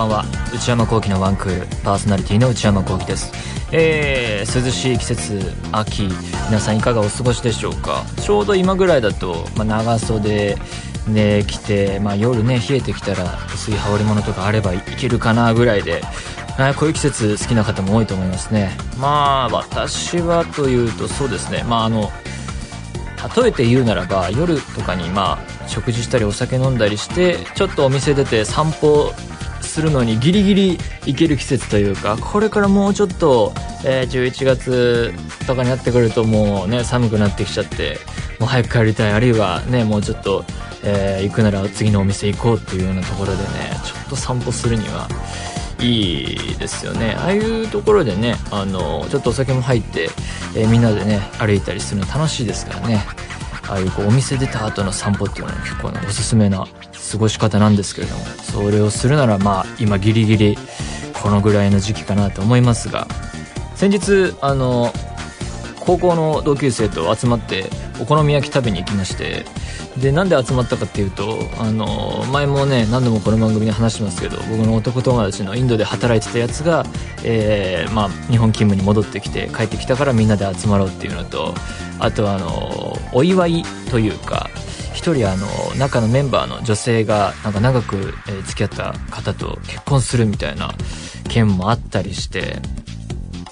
ばんは。内山聖輝のワンクールパーソナリティの内山聖輝です。えー、涼しい季節秋。皆さんいかがお過ごしでしょうか？ちょうど今ぐらいだと、まあ、長袖で着て、まあ、夜ね冷えてきたら薄い羽織物とかあればいけるかなぐらいで。あこういう季節好きな方も多いと思いますね。まあ私はというとそうですね。まああの例えて言うならば夜とかにまあ食事したりお酒飲んだりしてちょっとお店出て散歩するのにギリギリ行ける季節というかこれからもうちょっと、えー、11月とかになってくるともうね寒くなってきちゃってもう早く帰りたい。あるいはねもうちょっと、えー、行くなら次のお店行こうっていうようなところでねちょっと散歩するにはいいですよね。ああいうところでねあのちょっとお酒も入って、えー、みんなでね歩いたりするの楽しいですからね。ああいうこうお店出た後の散歩っていうのは結構ねおすすめな過ごし方なんですけれどもそれをするならまあ今ギリギリこのぐらいの時期かなと思いますが先日あの高校の同級生と集まってお好み焼き食べに行きましてでなんで集まったかっていうとあの前もね何度もこの番組で話してますけど僕の男友達のインドで働いてたやつが、えーまあ、日本勤務に戻ってきて帰ってきたからみんなで集まろうっていうのとあとはあのお祝いというか一人あの中のメンバーの女性がなんか長く、付き合った方と結婚するみたいな件もあったりして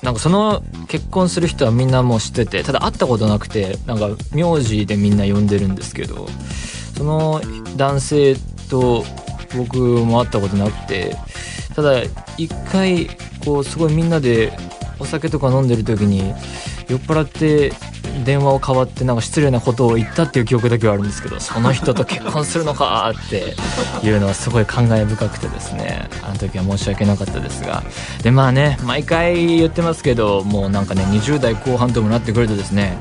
なんかその結婚する人はみんなもう知っててただ会ったことなくてなんか名字でみんな呼んでるんですけどその男性と僕も会ったことなくてただ一回こうすごいみんなでお酒とか飲んでる時に酔っ払って電話を代わってなんか失礼なことを言ったっていう記憶だけはあるんですけどその人と結婚するのかっていうのはすごい感慨深くてですね。あの時は申し訳なかったですが。でまあね毎回言ってますけどもうなんかね20代後半ともなってくるとですね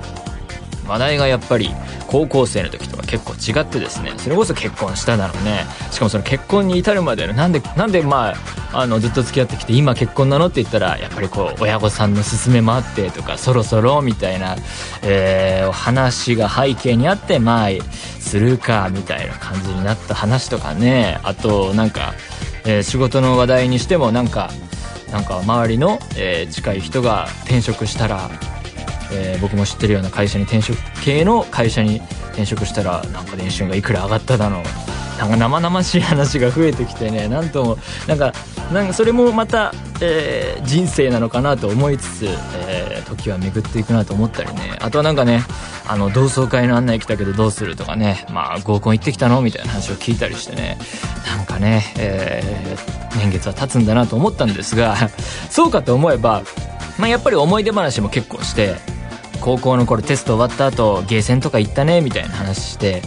話題がやっぱり高校生の時とか結構違ってですねそれこそ結婚しただろうね。しかもその結婚に至るまでのなんでなんでまああのずっと付き合ってきて今結婚なのって言ったらやっぱりこう親御さんの勧めもあってとかそろそろみたいな、えー、話が背景にあってまあするかみたいな感じになった話とかね。あとなんか、えー、仕事の話題にしてもなんかなんか周りの、えー、近い人が転職したらえー、僕も知ってるような会社に転職系の会社に転職したらなんか年収がいくら上がっただの。なんか生々しい話が増えてきてね。なんともなんかなんかそれもまた、えー、人生なのかなと思いつつ、えー、時は巡っていくなと思ったりね。あとはなんかねあの同窓会の案内来たけどどうするとかね。まあ合コン行ってきたのみたいな話を聞いたりしてね。なんかね、えー、年月は経つんだなと思ったんですがそうかと思えば、まあ、やっぱり思い出話も結構して高校の頃テスト終わった後ゲーセンとか行ったねみたいな話して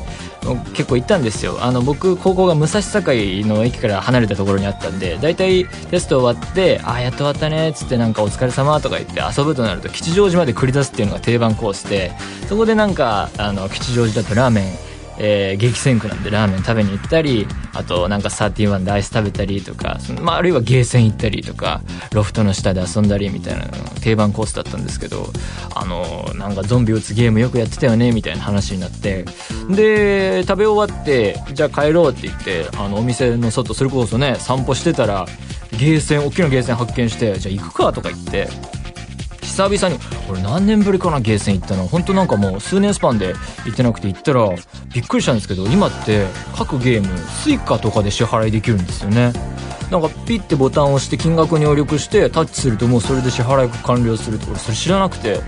結構行ったんですよ。あの僕高校が武蔵境の駅から離れたところにあったんで大体テスト終わって「ああやっと終わったね」っつってなんか「お疲れ様とか言って遊ぶとなると吉祥寺まで繰り出すっていうのが定番コースでそこでなんかあの吉祥寺だとラーメンえー、激戦区なんでラーメン食べに行ったりあとなんか31でアイス食べたりとかまあ、あるいはゲーセン行ったりとかロフトの下で遊んだりみたいな定番コースだったんですけどあのなんかゾンビ撃つゲームよくやってたよねみたいな話になって。で食べ終わってじゃあ帰ろうって言ってあのお店の外それこそね散歩してたらゲーセン大きなゲーセン発見してじゃあ行くかとか言って久々に俺何年ぶりかなゲーセン行ったの本当なんかもう数年スパンで行ってなくて行ったらびっくりしたんですけど今って各ゲーム Suica とかで支払いできるんですよね。なんかピッてボタンを押して金額入力してタッチするともうそれで支払いが完了すると俺それ知らなくて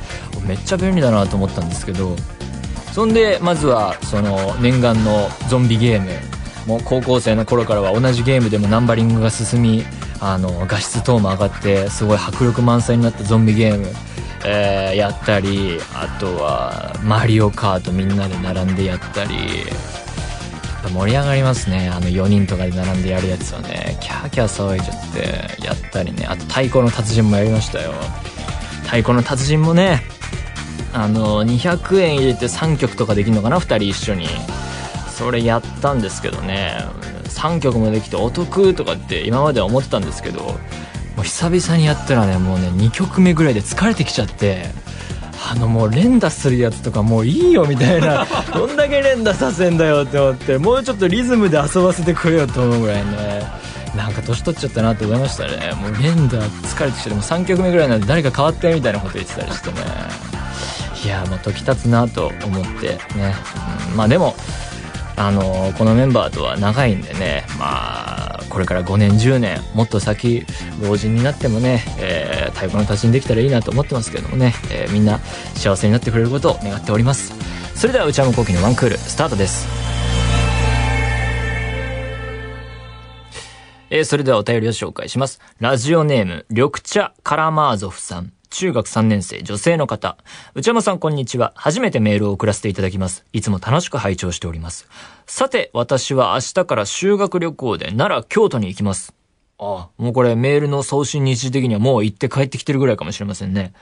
めっちゃ便利だなと思ったんですけど。そんでまずはその念願のゾンビゲーム。もう高校生の頃からは同じゲームでもナンバリングが進みあの画質等も上がってすごい迫力満載になったゾンビゲーム、えー、やったりあとはマリオカートみんなで並んでやったり盛り上がりますね。あの4人とかで並んでやるやつをね。キャーキャー騒いじゃってやったりね。あと太鼓の達人もやりましたよ。太鼓の達人もねあの200円入れて3曲とかできるのかな？2人一緒に。それやったんですけどね。3曲もできてお得とかって今までは思ってたんですけどもう久々にやったらねもうね2曲目ぐらいで疲れてきちゃってあのもう連打するやつとかもういいよみたいな どんだけ連打させんだよって思ってもうちょっとリズムで遊ばせてくれよと思うぐらいねなんか年取っちゃったなって思いましたね。もう連打疲れてきてもう3曲目ぐらいなんで誰か変わってみたいなこと言ってたりしてね。いやまあ時経つなと思ってね、うん、まあでもあのこのメンバーとは長いんでねまあこれから5年10年もっと先老人になってもね、えー、太鼓の達人できたらいいなと思ってますけどもね、えー、みんな幸せになってくれることを願っておりますそれでは内山昂輝のワンクールスタートですえー、それではお便りを紹介します。ラジオネーム、緑茶カラマーゾフさん。中学3年生女性の方。内山さんこんにちは。初めてメールを送らせていただきます。いつも楽しく拝聴しております。さて、私は明日から修学旅行で奈良、京都に行きます。ああ、もうこれメールの送信日時的にはもう行って帰ってきてるぐらいかもしれませんね。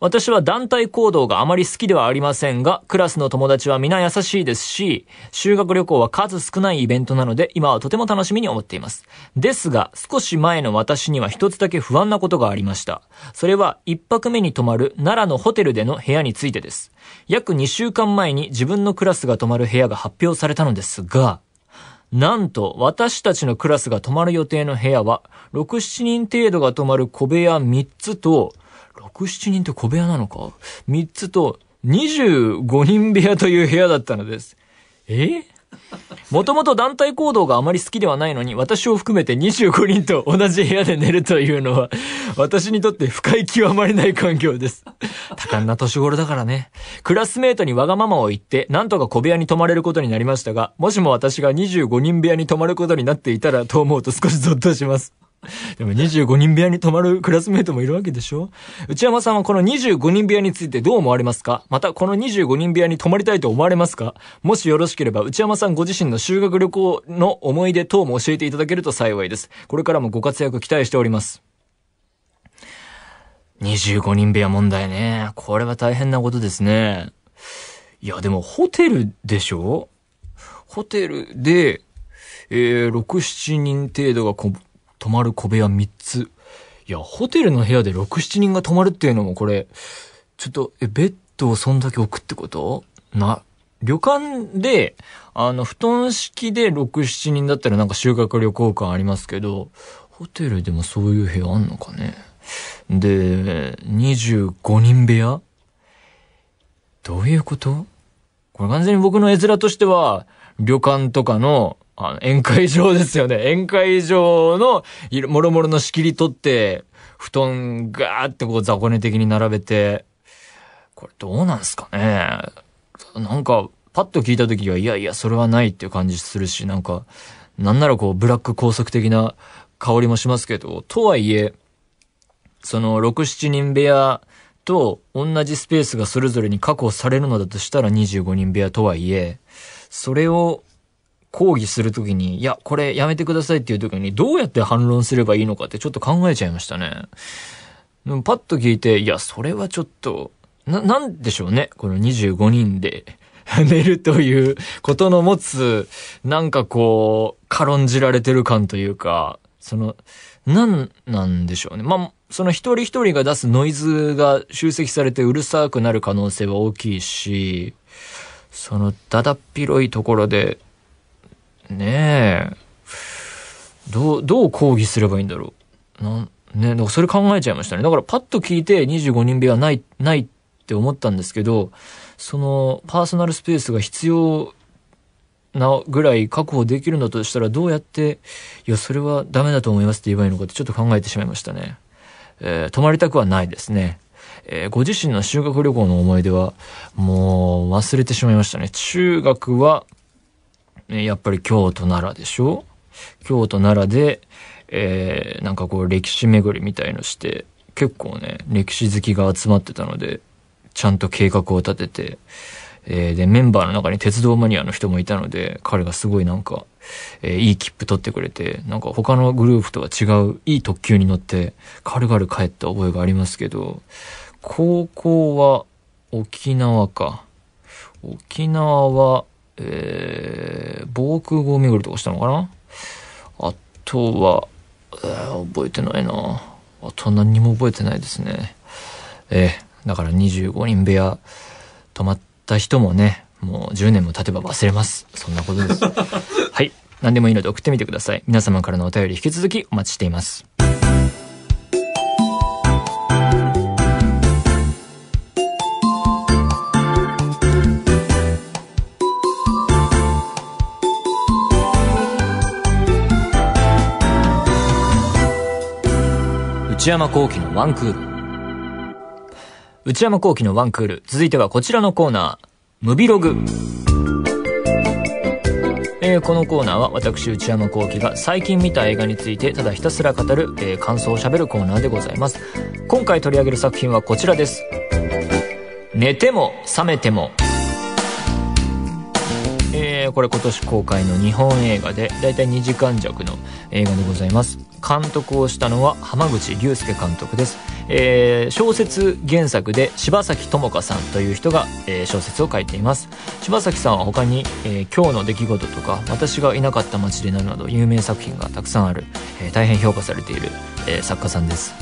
私は団体行動があまり好きではありませんが、クラスの友達は皆優しいですし、修学旅行は数少ないイベントなので、今はとても楽しみに思っています。ですが、少し前の私には一つだけ不安なことがありました。それは、一泊目に泊まる奈良のホテルでの部屋についてです。約2週間前に自分のクラスが泊まる部屋が発表されたのですが、なんと、私たちのクラスが泊まる予定の部屋は、6、7人程度が泊まる小部屋3つと、6、7人って小部屋なのか ?3 つと25人部屋という部屋だったのです。え？もともと団体行動があまり好きではないのに、私を含めて25人と同じ部屋で寝るというのは、私にとって不快極まりない環境です。多感な年頃だからね。クラスメートにわがままを言って、なんとか小部屋に泊まれることになりましたが、もしも私が25人部屋に泊まることになっていたらと思うと少しゾッとします。でも25人部屋に泊まるクラスメートもいるわけでしょ？内山さんはこの25人部屋についてどう思われますか？またこの25人部屋に泊まりたいと思われますか？もしよろしければ内山さんご自身の修学旅行の思い出等も教えていただけると幸いです。これからもご活躍期待しております。25人部屋問題ね。これは大変なことですね。いや、でもホテルでしょ？ホテルで、えー、6、7人程度がこ泊まる小部屋3つ。いや、ホテルの部屋で6、7人が泊まるっていうのもこれ、ちょっと、え、ベッドをそんだけ置くってこと？な、旅館で、あの、布団式で6、7人だったらなんか修学旅行感ありますけど、ホテルでもそういう部屋あんのかね？で、25人部屋？どういうこと？これ完全に僕の絵面としては、旅館とかのあの、宴会場ですよね。宴会場の、もろもろの仕切り取って、布団ガーってこう雑魚寝的に並べて、これどうなんすかね。なんか、パッと聞いた時は、いやいや、それはないっていう感じするし、なんか、なんならこう、ブラック高速的な香りもしますけど、とはいえ、その、6、7人部屋と同じスペースがそれぞれに確保されるのだとしたら25人部屋とはいえ、それを抗議するときに、いや、これやめてくださいっていうときに、どうやって反論すればいいのかってちょっと考えちゃいましたね。パッと聞いて、いや、それはちょっと、な、なんでしょうね。この25人で 寝るということの持つ、なんかこう、軽んじられてる感というか、その、なん、なんでしょうね。まあ、その一人一人が出すノイズが集積されてうるさくなる可能性は大きいし、そのだだっ広いところでねえ。どう、どう抗議すればいいんだろう。なん、ね、だからそれ考えちゃいましたね。だからパッと聞いて25人部屋ない、ないって思ったんですけど、そのパーソナルスペースが必要なぐらい確保できるんだとしたらどうやって、いや、それはダメだと思いますって言えばいいのかってちょっと考えてしまいましたね。えー、泊まりたくはないですね。えー、ご自身の修学旅行の思い出は、もう忘れてしまいましたね。中学は、やっぱり京都奈良でしょ？京都奈良で、えー、なんかこう歴史巡りみたいのして、結構ね、歴史好きが集まってたので、ちゃんと計画を立てて、えー、で、メンバーの中に鉄道マニアの人もいたので、彼がすごいなんか、えー、いい切符取ってくれて、なんか他のグループとは違ういい特急に乗って、軽々帰った覚えがありますけど、高校は沖縄か。沖縄は、えー、防空壕巡りとかしたのかな？あとは、えー、覚えてないなあと何にも覚えてないですね。えー、だから25人部屋泊まった人もね、もう10年も経てば忘れます。そんなことです。はい。何でもいいので送ってみてください。皆様からのお便り引き続きお待ちしています。内山幸喜のワンクール。内山幸喜のワンクール。続いてはこちらのコーナー、ムビログ。えー、このコーナーは私内山幸喜が最近見た映画についてただひたすら語る、えー、感想を喋るコーナーでございます。今回取り上げる作品はこちらです。寝ても覚めてもこれ今年公開の日本映画で、だいたい2時間弱の映画でございます。監督をしたのは浜口竜介監督です。えー、小説原作で柴崎智香さんという人が、えー、小説を書いています。柴崎さんは他に、えー、今日の出来事とか、私がいなかった街でなるなど有名作品がたくさんある、え大変評価されている、え作家さんです。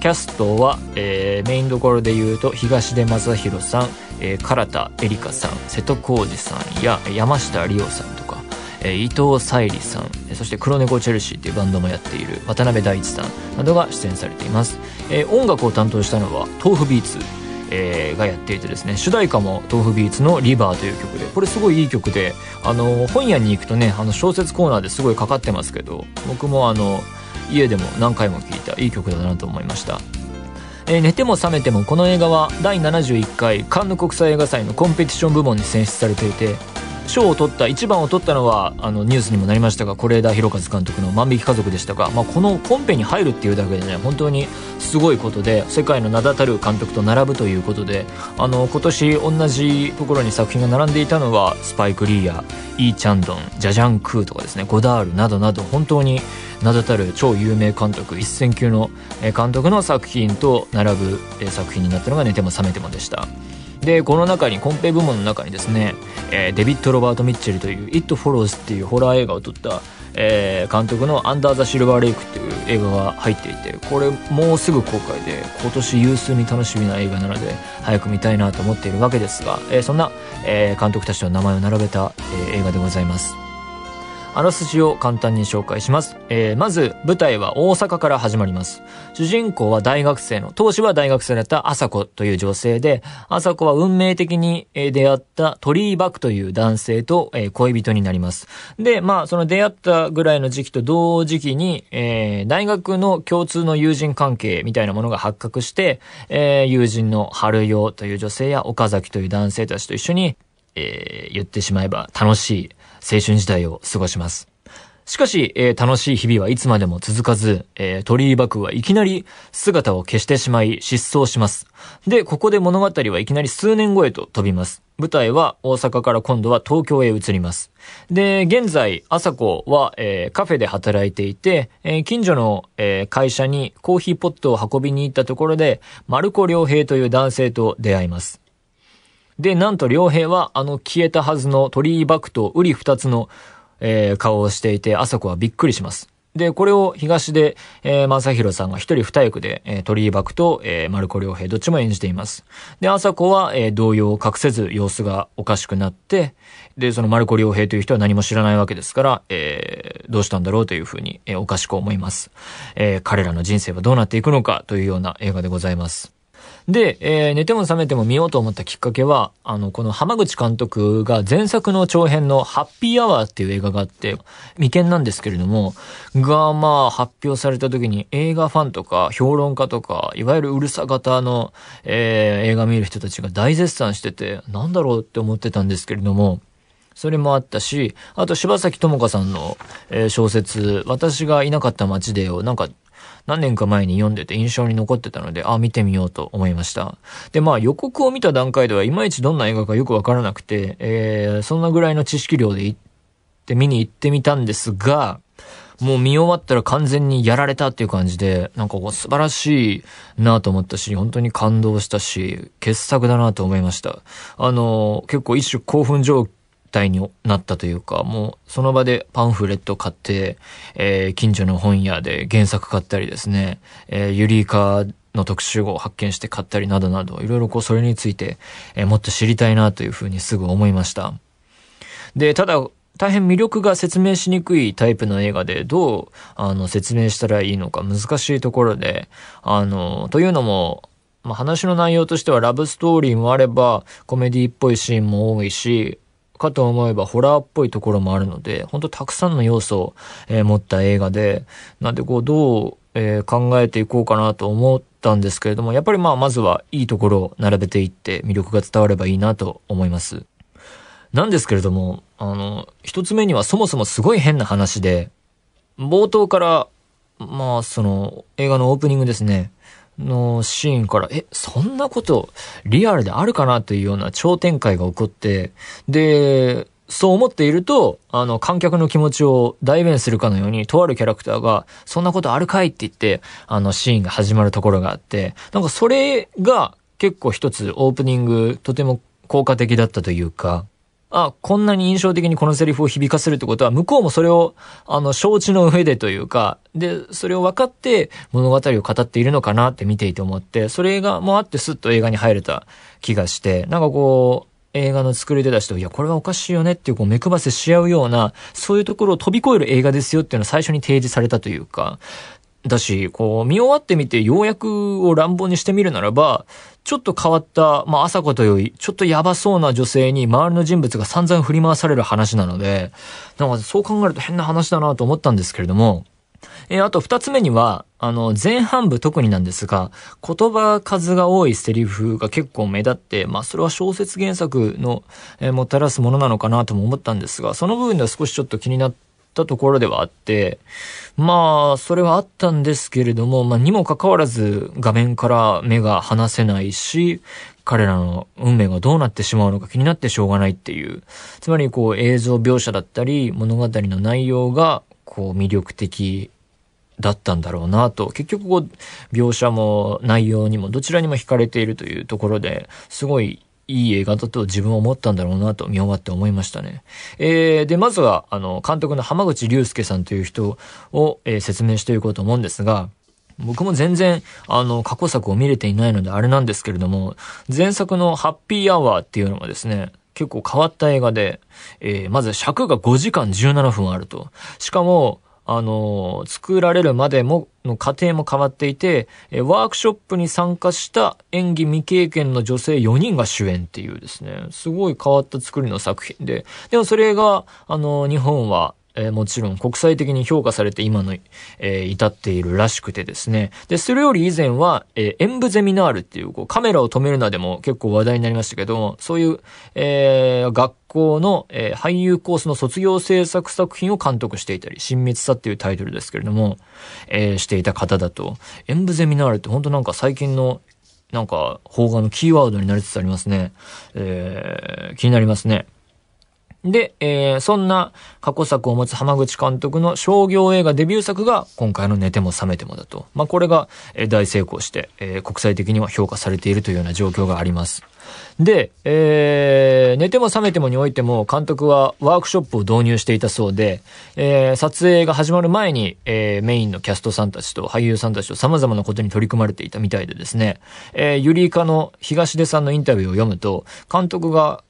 キャストは、えメインどころで言うと東出正宏さん、え、唐田絵梨香さん瀬戸康史さんや山下理央さんとか、えー、伊藤沙莉さんそして黒猫チェルシーっていうバンドもやっている渡辺大地さんなどが出演されています、えー、音楽を担当したのは豆腐ビーツえー、がやっていてですね主題歌も豆腐ビーツの「リバー」という曲でこれすごいいい曲であの本屋に行くとねあの小説コーナーですごいかかってますけど僕もあの家でも何回も聴いたいい曲だなと思いました。えー、寝ても覚めてもこの映画は第71回カンヌ国際映画祭のコンペティション部門に選出されていて賞を取った一番を取ったのはあのニュースにもなりましたが是枝裕和監督の「万引き家族」でしたが、まあ、このコンペに入るっていうだけでね本当にすごいことで世界の名だたる監督と並ぶということであの今年同じところに作品が並んでいたのはスパイク・リーやイー・チャンドンジャジャン・クーとかですねゴダールなどなど本当に名だたる超有名監督一線級の監督の作品と並ぶ作品になったのが「寝ても覚めても」でした。でこの中にコンペ部門の中にですね、えー、デビッド・ロバート・ミッチェルという「It Follows」っていうホラー映画を撮った、えー、監督の「アンダー・ザ・シルバー・レイク」っていう映画が入っていてこれもうすぐ公開で今年有数に楽しみな映画なので早く見たいなと思っているわけですが、えー、そんな、え監督たちの名前を並べた、え映画でございます。あらすじを簡単に紹介します。えー、まず、舞台は大阪から始まります。主人公は大学生の、当時は大学生だった朝子という女性で、朝子は運命的に出会った鳥居クという男性と恋人になります。で、まあ、その出会ったぐらいの時期と同時期に、えー、大学の共通の友人関係みたいなものが発覚して、えー、友人の春代という女性や岡崎という男性たちと一緒に、えー、言ってしまえば楽しい青春時代を過ごします。しかし、えー、楽しい日々はいつまでも続かず、えー、鳥居幕はいきなり姿を消してしまい失踪します。で、ここで物語はいきなり数年後へと飛びます。舞台は大阪から今度は東京へ移ります。で、現在、朝子は、えー、カフェで働いていて、えー、近所の、えー、会社にコーヒーポットを運びに行ったところで、丸子良平という男性と出会います。で、なんと良平はあの消えたはずの鳥居幕と瓜二つの、えー、顔をしていて、朝子はびっくりします。で、これを東で、えー、正宏さんが一人二役で、えー、鳥居幕と、えー、丸子良平どっちも演じています。で、朝子は、えー、動揺を隠せず様子がおかしくなって、で、その丸子良平という人は何も知らないわけですから、えー、どうしたんだろうというふうに、えー、おかしく思います。えー、彼らの人生はどうなっていくのかというような映画でございます。で、えー、寝ても覚めても見ようと思ったきっかけは、あの、この浜口監督が前作の長編のハッピーアワーっていう映画があって、未見なんですけれども、が、まあ、発表された時に映画ファンとか評論家とか、いわゆるうるさ型の、えー、映画見る人たちが大絶賛してて、なんだろうって思ってたんですけれども、それもあったし、あと柴崎智香さんの、え、小説、私がいなかった街でをなんか何年か前に読んでて印象に残ってたので、あ、見てみようと思いました。で、まあ予告を見た段階ではいまいちどんな映画かよくわからなくて、えー、そんなぐらいの知識量で行って見に行ってみたんですが、もう見終わったら完全にやられたっていう感じで、なんかこう素晴らしいなと思ったし、本当に感動したし、傑作だなと思いました。あの、結構一種興奮状態になったというか、もうその場でパンフレット買って、えー、近所の本屋で原作買ったりですね、えー、ユリイカの特集を発見して買ったりなどなど、いろいろこうそれについて、えー、もっと知りたいなというふうにすぐ思いました。で、ただ、大変魅力が説明しにくいタイプの映画で、どう、あの、説明したらいいのか難しいところで、あの、というのも、まあ、話の内容としてはラブストーリーもあれば、コメディっぽいシーンも多いし、かと思えばホラーっぽいところもあるので、ほんとたくさんの要素を、えー、持った映画で、なんでこう、どう、えー、考えていこうかなと思ったんですけれども、やっぱりまあ、まずはいいところを並べていって魅力が伝わればいいなと思います。なんですけれども、あの、一つ目にはそもそもすごい変な話で、冒頭から、まあ、その、映画のオープニングですね、のシーンから、え、そんなことリアルであるかなというような超展開が起こって、で、そう思っていると、あの、観客の気持ちを代弁するかのように、とあるキャラクターが、そんなことあるかいって言って、あの、シーンが始まるところがあって、なんかそれが結構一つオープニング、とても効果的だったというか、あ、こんなに印象的にこのセリフを響かせるってことは、向こうもそれを、あの、承知の上でというか、で、それを分かって物語を語っているのかなって見ていて思って、それがもうあってスッと映画に入れた気がして、なんかこう、映画の作り手たちと、いや、これはおかしいよねっていう、こう、目配せし合うような、そういうところを飛び越える映画ですよっていうのを最初に提示されたというか、だし、こう、見終わってみて、ようやくを乱暴にしてみるならば、ちょっと変わった、まあ、朝子という、ちょっとやばそうな女性に周りの人物が散々振り回される話なので、なんかそう考えると変な話だなと思ったんですけれども、え、あと二つ目には、あの、前半部特になんですが、言葉数が多いセリフが結構目立って、まあ、それは小説原作の、えー、もたらすものなのかなとも思ったんですが、その部分では少しちょっと気になってたところではあって、まあ、それはあったんですけれども、まあ、にもかかわらず画面から目が離せないし、彼らの運命がどうなってしまうのか気になってしょうがないっていう。つまり、こう、映像描写だったり、物語の内容が、こう、魅力的だったんだろうなと。結局こう、描写も内容にもどちらにも惹かれているというところで、すごいいい映画だと自分は思ったんだろうなと見終わって思いましたね。えー、で、まずは、あの、監督の浜口竜介さんという人を、えー、説明していこうと思うんですが、僕も全然、あの、過去作を見れていないのであれなんですけれども、前作のハッピーアワーっていうのはですね、結構変わった映画で、えー、まず尺が5時間17分あると。しかも、あの、作られるまでも、の過程も変わっていて、ワークショップに参加した演技未経験の女性4人が主演っていうですね、すごい変わった作りの作品で、でもそれが、あの、日本はえー、もちろん国際的に評価されて今の、えー、至っているらしくてですね。で、それより以前は、えー、演舞ゼミナールっていう、こう、カメラを止めるなでも結構話題になりましたけども、そういう、えー、学校の、えー、俳優コースの卒業制作作品を監督していたり、親密さっていうタイトルですけれども、えー、していた方だと、演舞ゼミナールって本当なんか最近のなんか、邦画のキーワードになりつつありますね。えー、気になりますね。で、えー、そんな過去作を持つ浜口監督の商業映画デビュー作が今回の寝ても覚めてもだと。まあ、これが、大成功して、えー、国際的には評価されているというような状況があります。で、えー、寝ても覚めてもにおいても監督はワークショップを導入していたそうで、えー、撮影が始まる前に、えー、メインのキャストさんたちと俳優さんたちと様々なことに取り組まれていたみたいでですね、えー、ゆりいかの東出さんのインタビューを読むと、監督が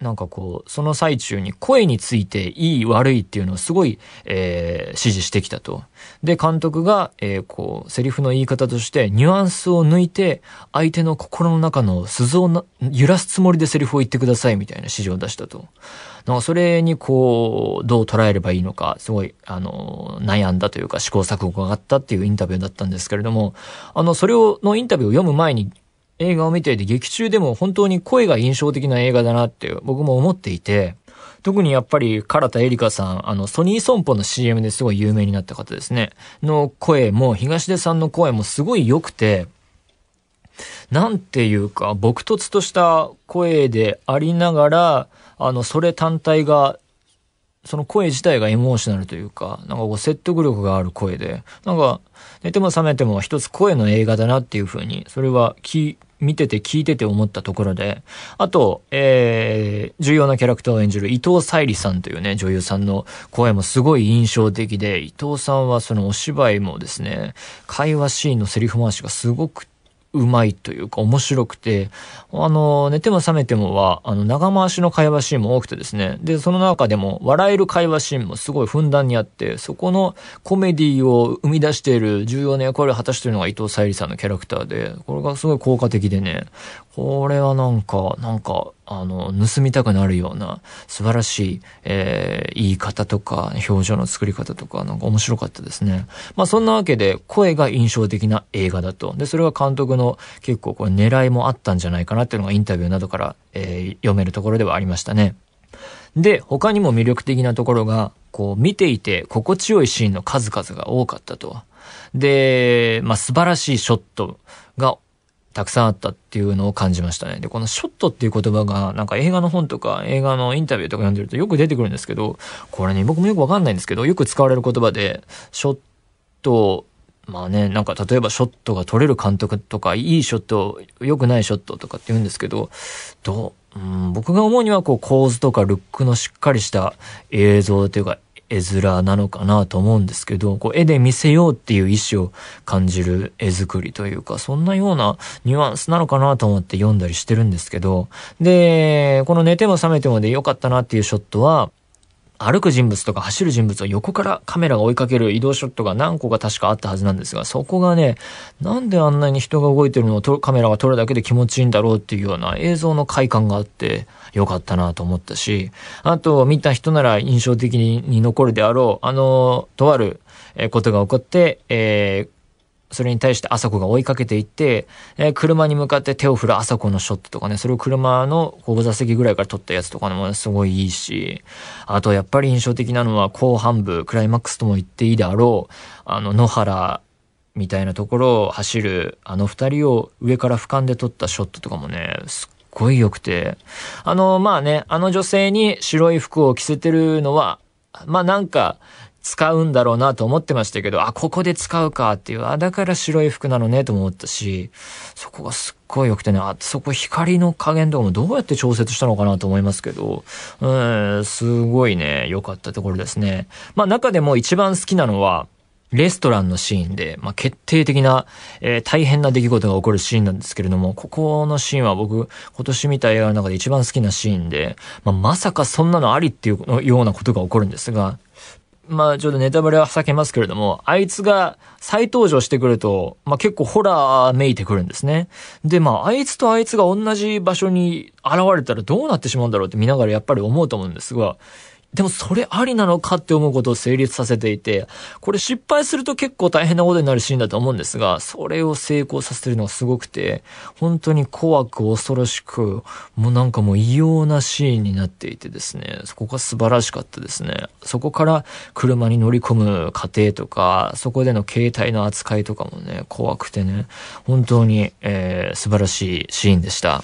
なんかこう、その最中に声についていい悪いっていうのをすごい、えー、指示してきたと。で、監督が、えー、こう、セリフの言い方として、ニュアンスを抜いて、相手の心の中の鈴をな揺らすつもりでセリフを言ってくださいみたいな指示を出したと。なんかそれにこう、どう捉えればいいのか、すごい、あの、悩んだというか試行錯誤があったっていうインタビューだったんですけれども、あの、それを、のインタビューを読む前に、映画を見ていて劇中でも本当に声が印象的な映画だなって僕も思っていて、特にやっぱり唐田エリカさん、あの、ソニー損保の CM ですごい有名になった方ですね。の声も、東出さんの声もすごい良くて、なんていうか、朴突とした声でありながら、あの、それ単体が、その声自体がエモーショナルというか、なんかこう説得力がある声で、なんか、寝ても覚めても一つ声の映画だなっていう風に、それはき、見てて聞いてて思ったところで、あと、えー、重要なキャラクターを演じる伊藤沙莉さんというね、女優さんの声もすごい印象的で、伊藤さんはそのお芝居もですね、会話シーンのセリフ回しがすごくてうまいというか面白くて、あの、寝ても覚めてもは、あの、長回しの会話シーンも多くてですね、で、その中でも笑える会話シーンもすごいふんだんにあって、そこのコメディを生み出している重要な役割を果たしているのが伊藤沙莉さんのキャラクターで、これがすごい効果的でね、これはなんか、なんか、あの、盗みたくなるような素晴らしい、えー、言い方とか、表情の作り方とか、なんか面白かったですね。まあそんなわけで、声が印象的な映画だと。で、それは監督の結構これ狙いもあったんじゃないかなっていうのがインタビューなどから、えー、読めるところではありましたね。で、他にも魅力的なところが、こう見ていて心地よいシーンの数々が多かったと。で、まあ素晴らしいショットがたくさんあったっていうのを感じましたね。で、このショットっていう言葉が、なんか映画の本とか映画のインタビューとか読んでるとよく出てくるんですけど、これね、僕もよくわかんないんですけど、よく使われる言葉で、ショット、まあね、なんか例えばショットが取れる監督とか、いいショット、良くないショットとかって言うんですけど、どう、うん、僕が思うにはこう構図とかルックのしっかりした映像というか絵面なのかなと思うんですけど、こう絵で見せようっていう意志を感じる絵作りというか、そんなようなニュアンスなのかなと思って読んだりしてるんですけど、で、この寝ても覚めてもでよかったなっていうショットは、歩く人物とか走る人物を横からカメラが追いかける移動ショットが何個か確かあったはずなんですが、そこがね、なんであんなに人が動いてるのをカメラが撮るだけで気持ちいいんだろうっていうような映像の快感があってよかったなと思ったし、あと見た人なら印象的に残るであろう、あの、とあることが起こって、えーそれに対して朝子が追いかけていって、えー、車に向かって手を振る朝子のショットとかね、それを車の後部座席ぐらいから撮ったやつとかもすごいいいし、あとやっぱり印象的なのは後半部、クライマックスとも言っていいであろう、あの野原みたいなところを走るあの二人を上から俯瞰で撮ったショットとかもね、すっごい良くて、あの、まあね、あの女性に白い服を着せてるのは、まあなんか、使うんだろうなと思ってましたけど、あ、ここで使うかっていう、あ、だから白い服なのねと思ったし、そこがすっごい良くてね、あ、そこ光の加減とかもどうやって調節したのかなと思いますけど、うん、すごいね、良かったところですね。まあ中でも一番好きなのは、レストランのシーンで、まあ、決定的な、えー、大変な出来事が起こるシーンなんですけれども、ここのシーンは僕、今年見た映画の中で一番好きなシーンで、まあ、まさかそんなのありっていうようなことが起こるんですが、まあちょっとネタバレは避けますけれども、あいつが再登場してくると、まあ結構ホラーめいてくるんですね。で、まああいつとあいつが同じ場所に現れたらどうなってしまうんだろうって見ながらやっぱり思うと思うんですが、でもそれありなのかって思うことを成立させていて、これ失敗すると結構大変なことになるシーンだと思うんですが、それを成功させてるのがすごくて、本当に怖く恐ろしく、もうなんかもう異様なシーンになっていてですね、そこが素晴らしかったですね。そこから車に乗り込む過程とか、そこでの携帯の扱いとかもね、怖くてね、本当に、えー、素晴らしいシーンでした。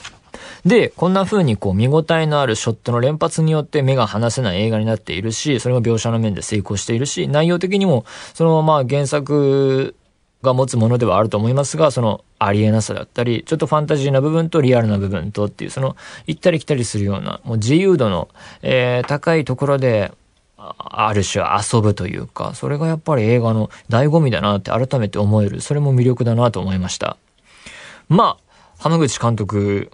で、こんな風にこう見応えのあるショットの連発によって目が離せない映画になっているし、それも描写の面で成功しているし、内容的にもそのまま原作が持つものではあると思いますが、そのありえなさだったり、ちょっとファンタジーな部分とリアルな部分とっていう、その行ったり来たりするような、もう自由度の、えー、高いところで、ある種遊ぶというか、それがやっぱり映画の醍醐味だなって改めて思える、それも魅力だなと思いました。まあ、浜口監督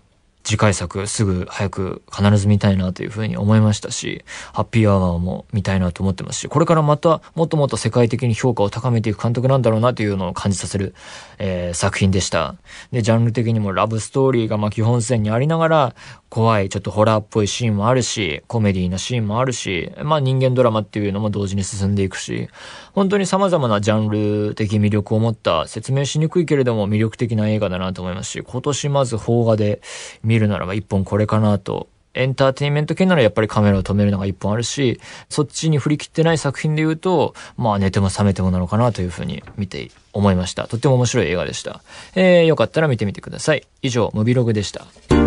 次回作すぐ早く必ず見たいなというふうに思いましたし、ハッピーアワーも見たいなと思ってますし、これからまたもっともっと世界的に評価を高めていく監督なんだろうなというのを感じさせる、えー、作品でした。で、ジャンル的にもラブストーリーがま基本線にありながら、怖い、ちょっとホラーっぽいシーンもあるし、コメディーなシーンもあるし、まあ人間ドラマっていうのも同時に進んでいくし、本当に様々なジャンル的魅力を持った説明しにくいけれども魅力的な映画だなと思いますし、今年まず邦画で見るならば一本これかなとエンターテインメント系ならやっぱりカメラを止めるのが一本あるし、そっちに振り切ってない作品で言うと、まあ寝ても覚めてもなのかなというふうに見て思いました。とっても面白い映画でした。えー、よかったら見てみてください。以上、ムビログでした。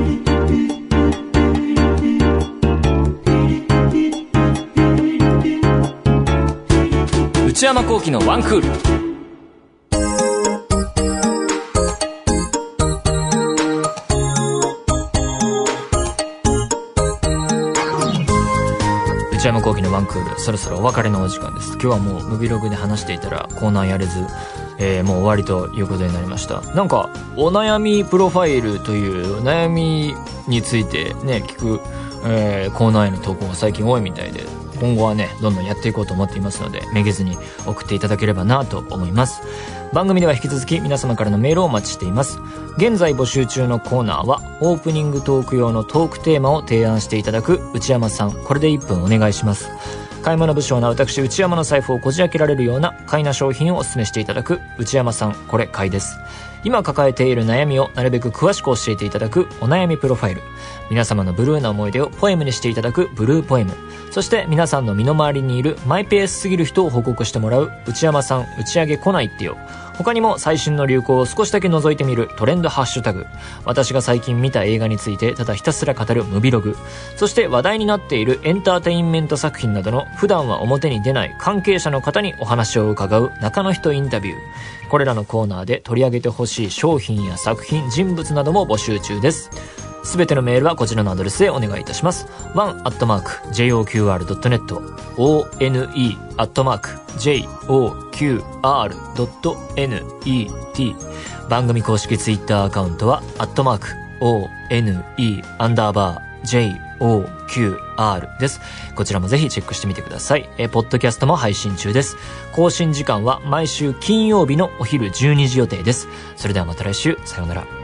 内山幸喜のワンクール。内山幸喜のワンクールそろそろお別れのお時間です。今日はもうムビログで話していたらコーナーやれずえー、もう終わりということになりました。なんかお悩みプロファイルという悩みについてね聞く、えー、コーナーへの投稿が最近多いみたいで。今後はねどんどんやっていこうと思っていますのでめげずに送っていただければなと思います。番組では引き続き皆様からのメールをお待ちしています。現在募集中のコーナーはオープニングトーク用のトークテーマを提案していただく内山さんこれで1分お願いします。買い物不詳な私内山の財布をこじ開けられるような買いな商品をお勧めしていただく内山さんこれ買いです。今抱えている悩みをなるべく詳しく教えていただくお悩みプロファイル。皆様のブルーな思い出をポエムにしていただくブルーポエム。そして皆さんの身の回りにいるマイペースすぎる人を報告してもらう内山さん打ち上げ来ないってよ。他にも最新の流行を少しだけ覗いてみるトレンドハッシュタグ。私が最近見た映画についてただひたすら語るムビログ。そして話題になっているエンターテインメント作品などの普段は表に出ない関係者の方にお話を伺う中の人インタビュー。これらのコーナーで取り上げてほしい商品や作品人物なども募集中です。すべてのメールはこちらのアドレスへお願いいたします。one.joqr.net one.joqr.net 番組公式ツイッターアカウントは、アットマーク、one, アンダーバー、joqr です。こちらもぜひチェックしてみてください。えポッドキャストも配信中です。更新時間は毎週金曜日のお昼12時予定です。それではまた来週、さようなら。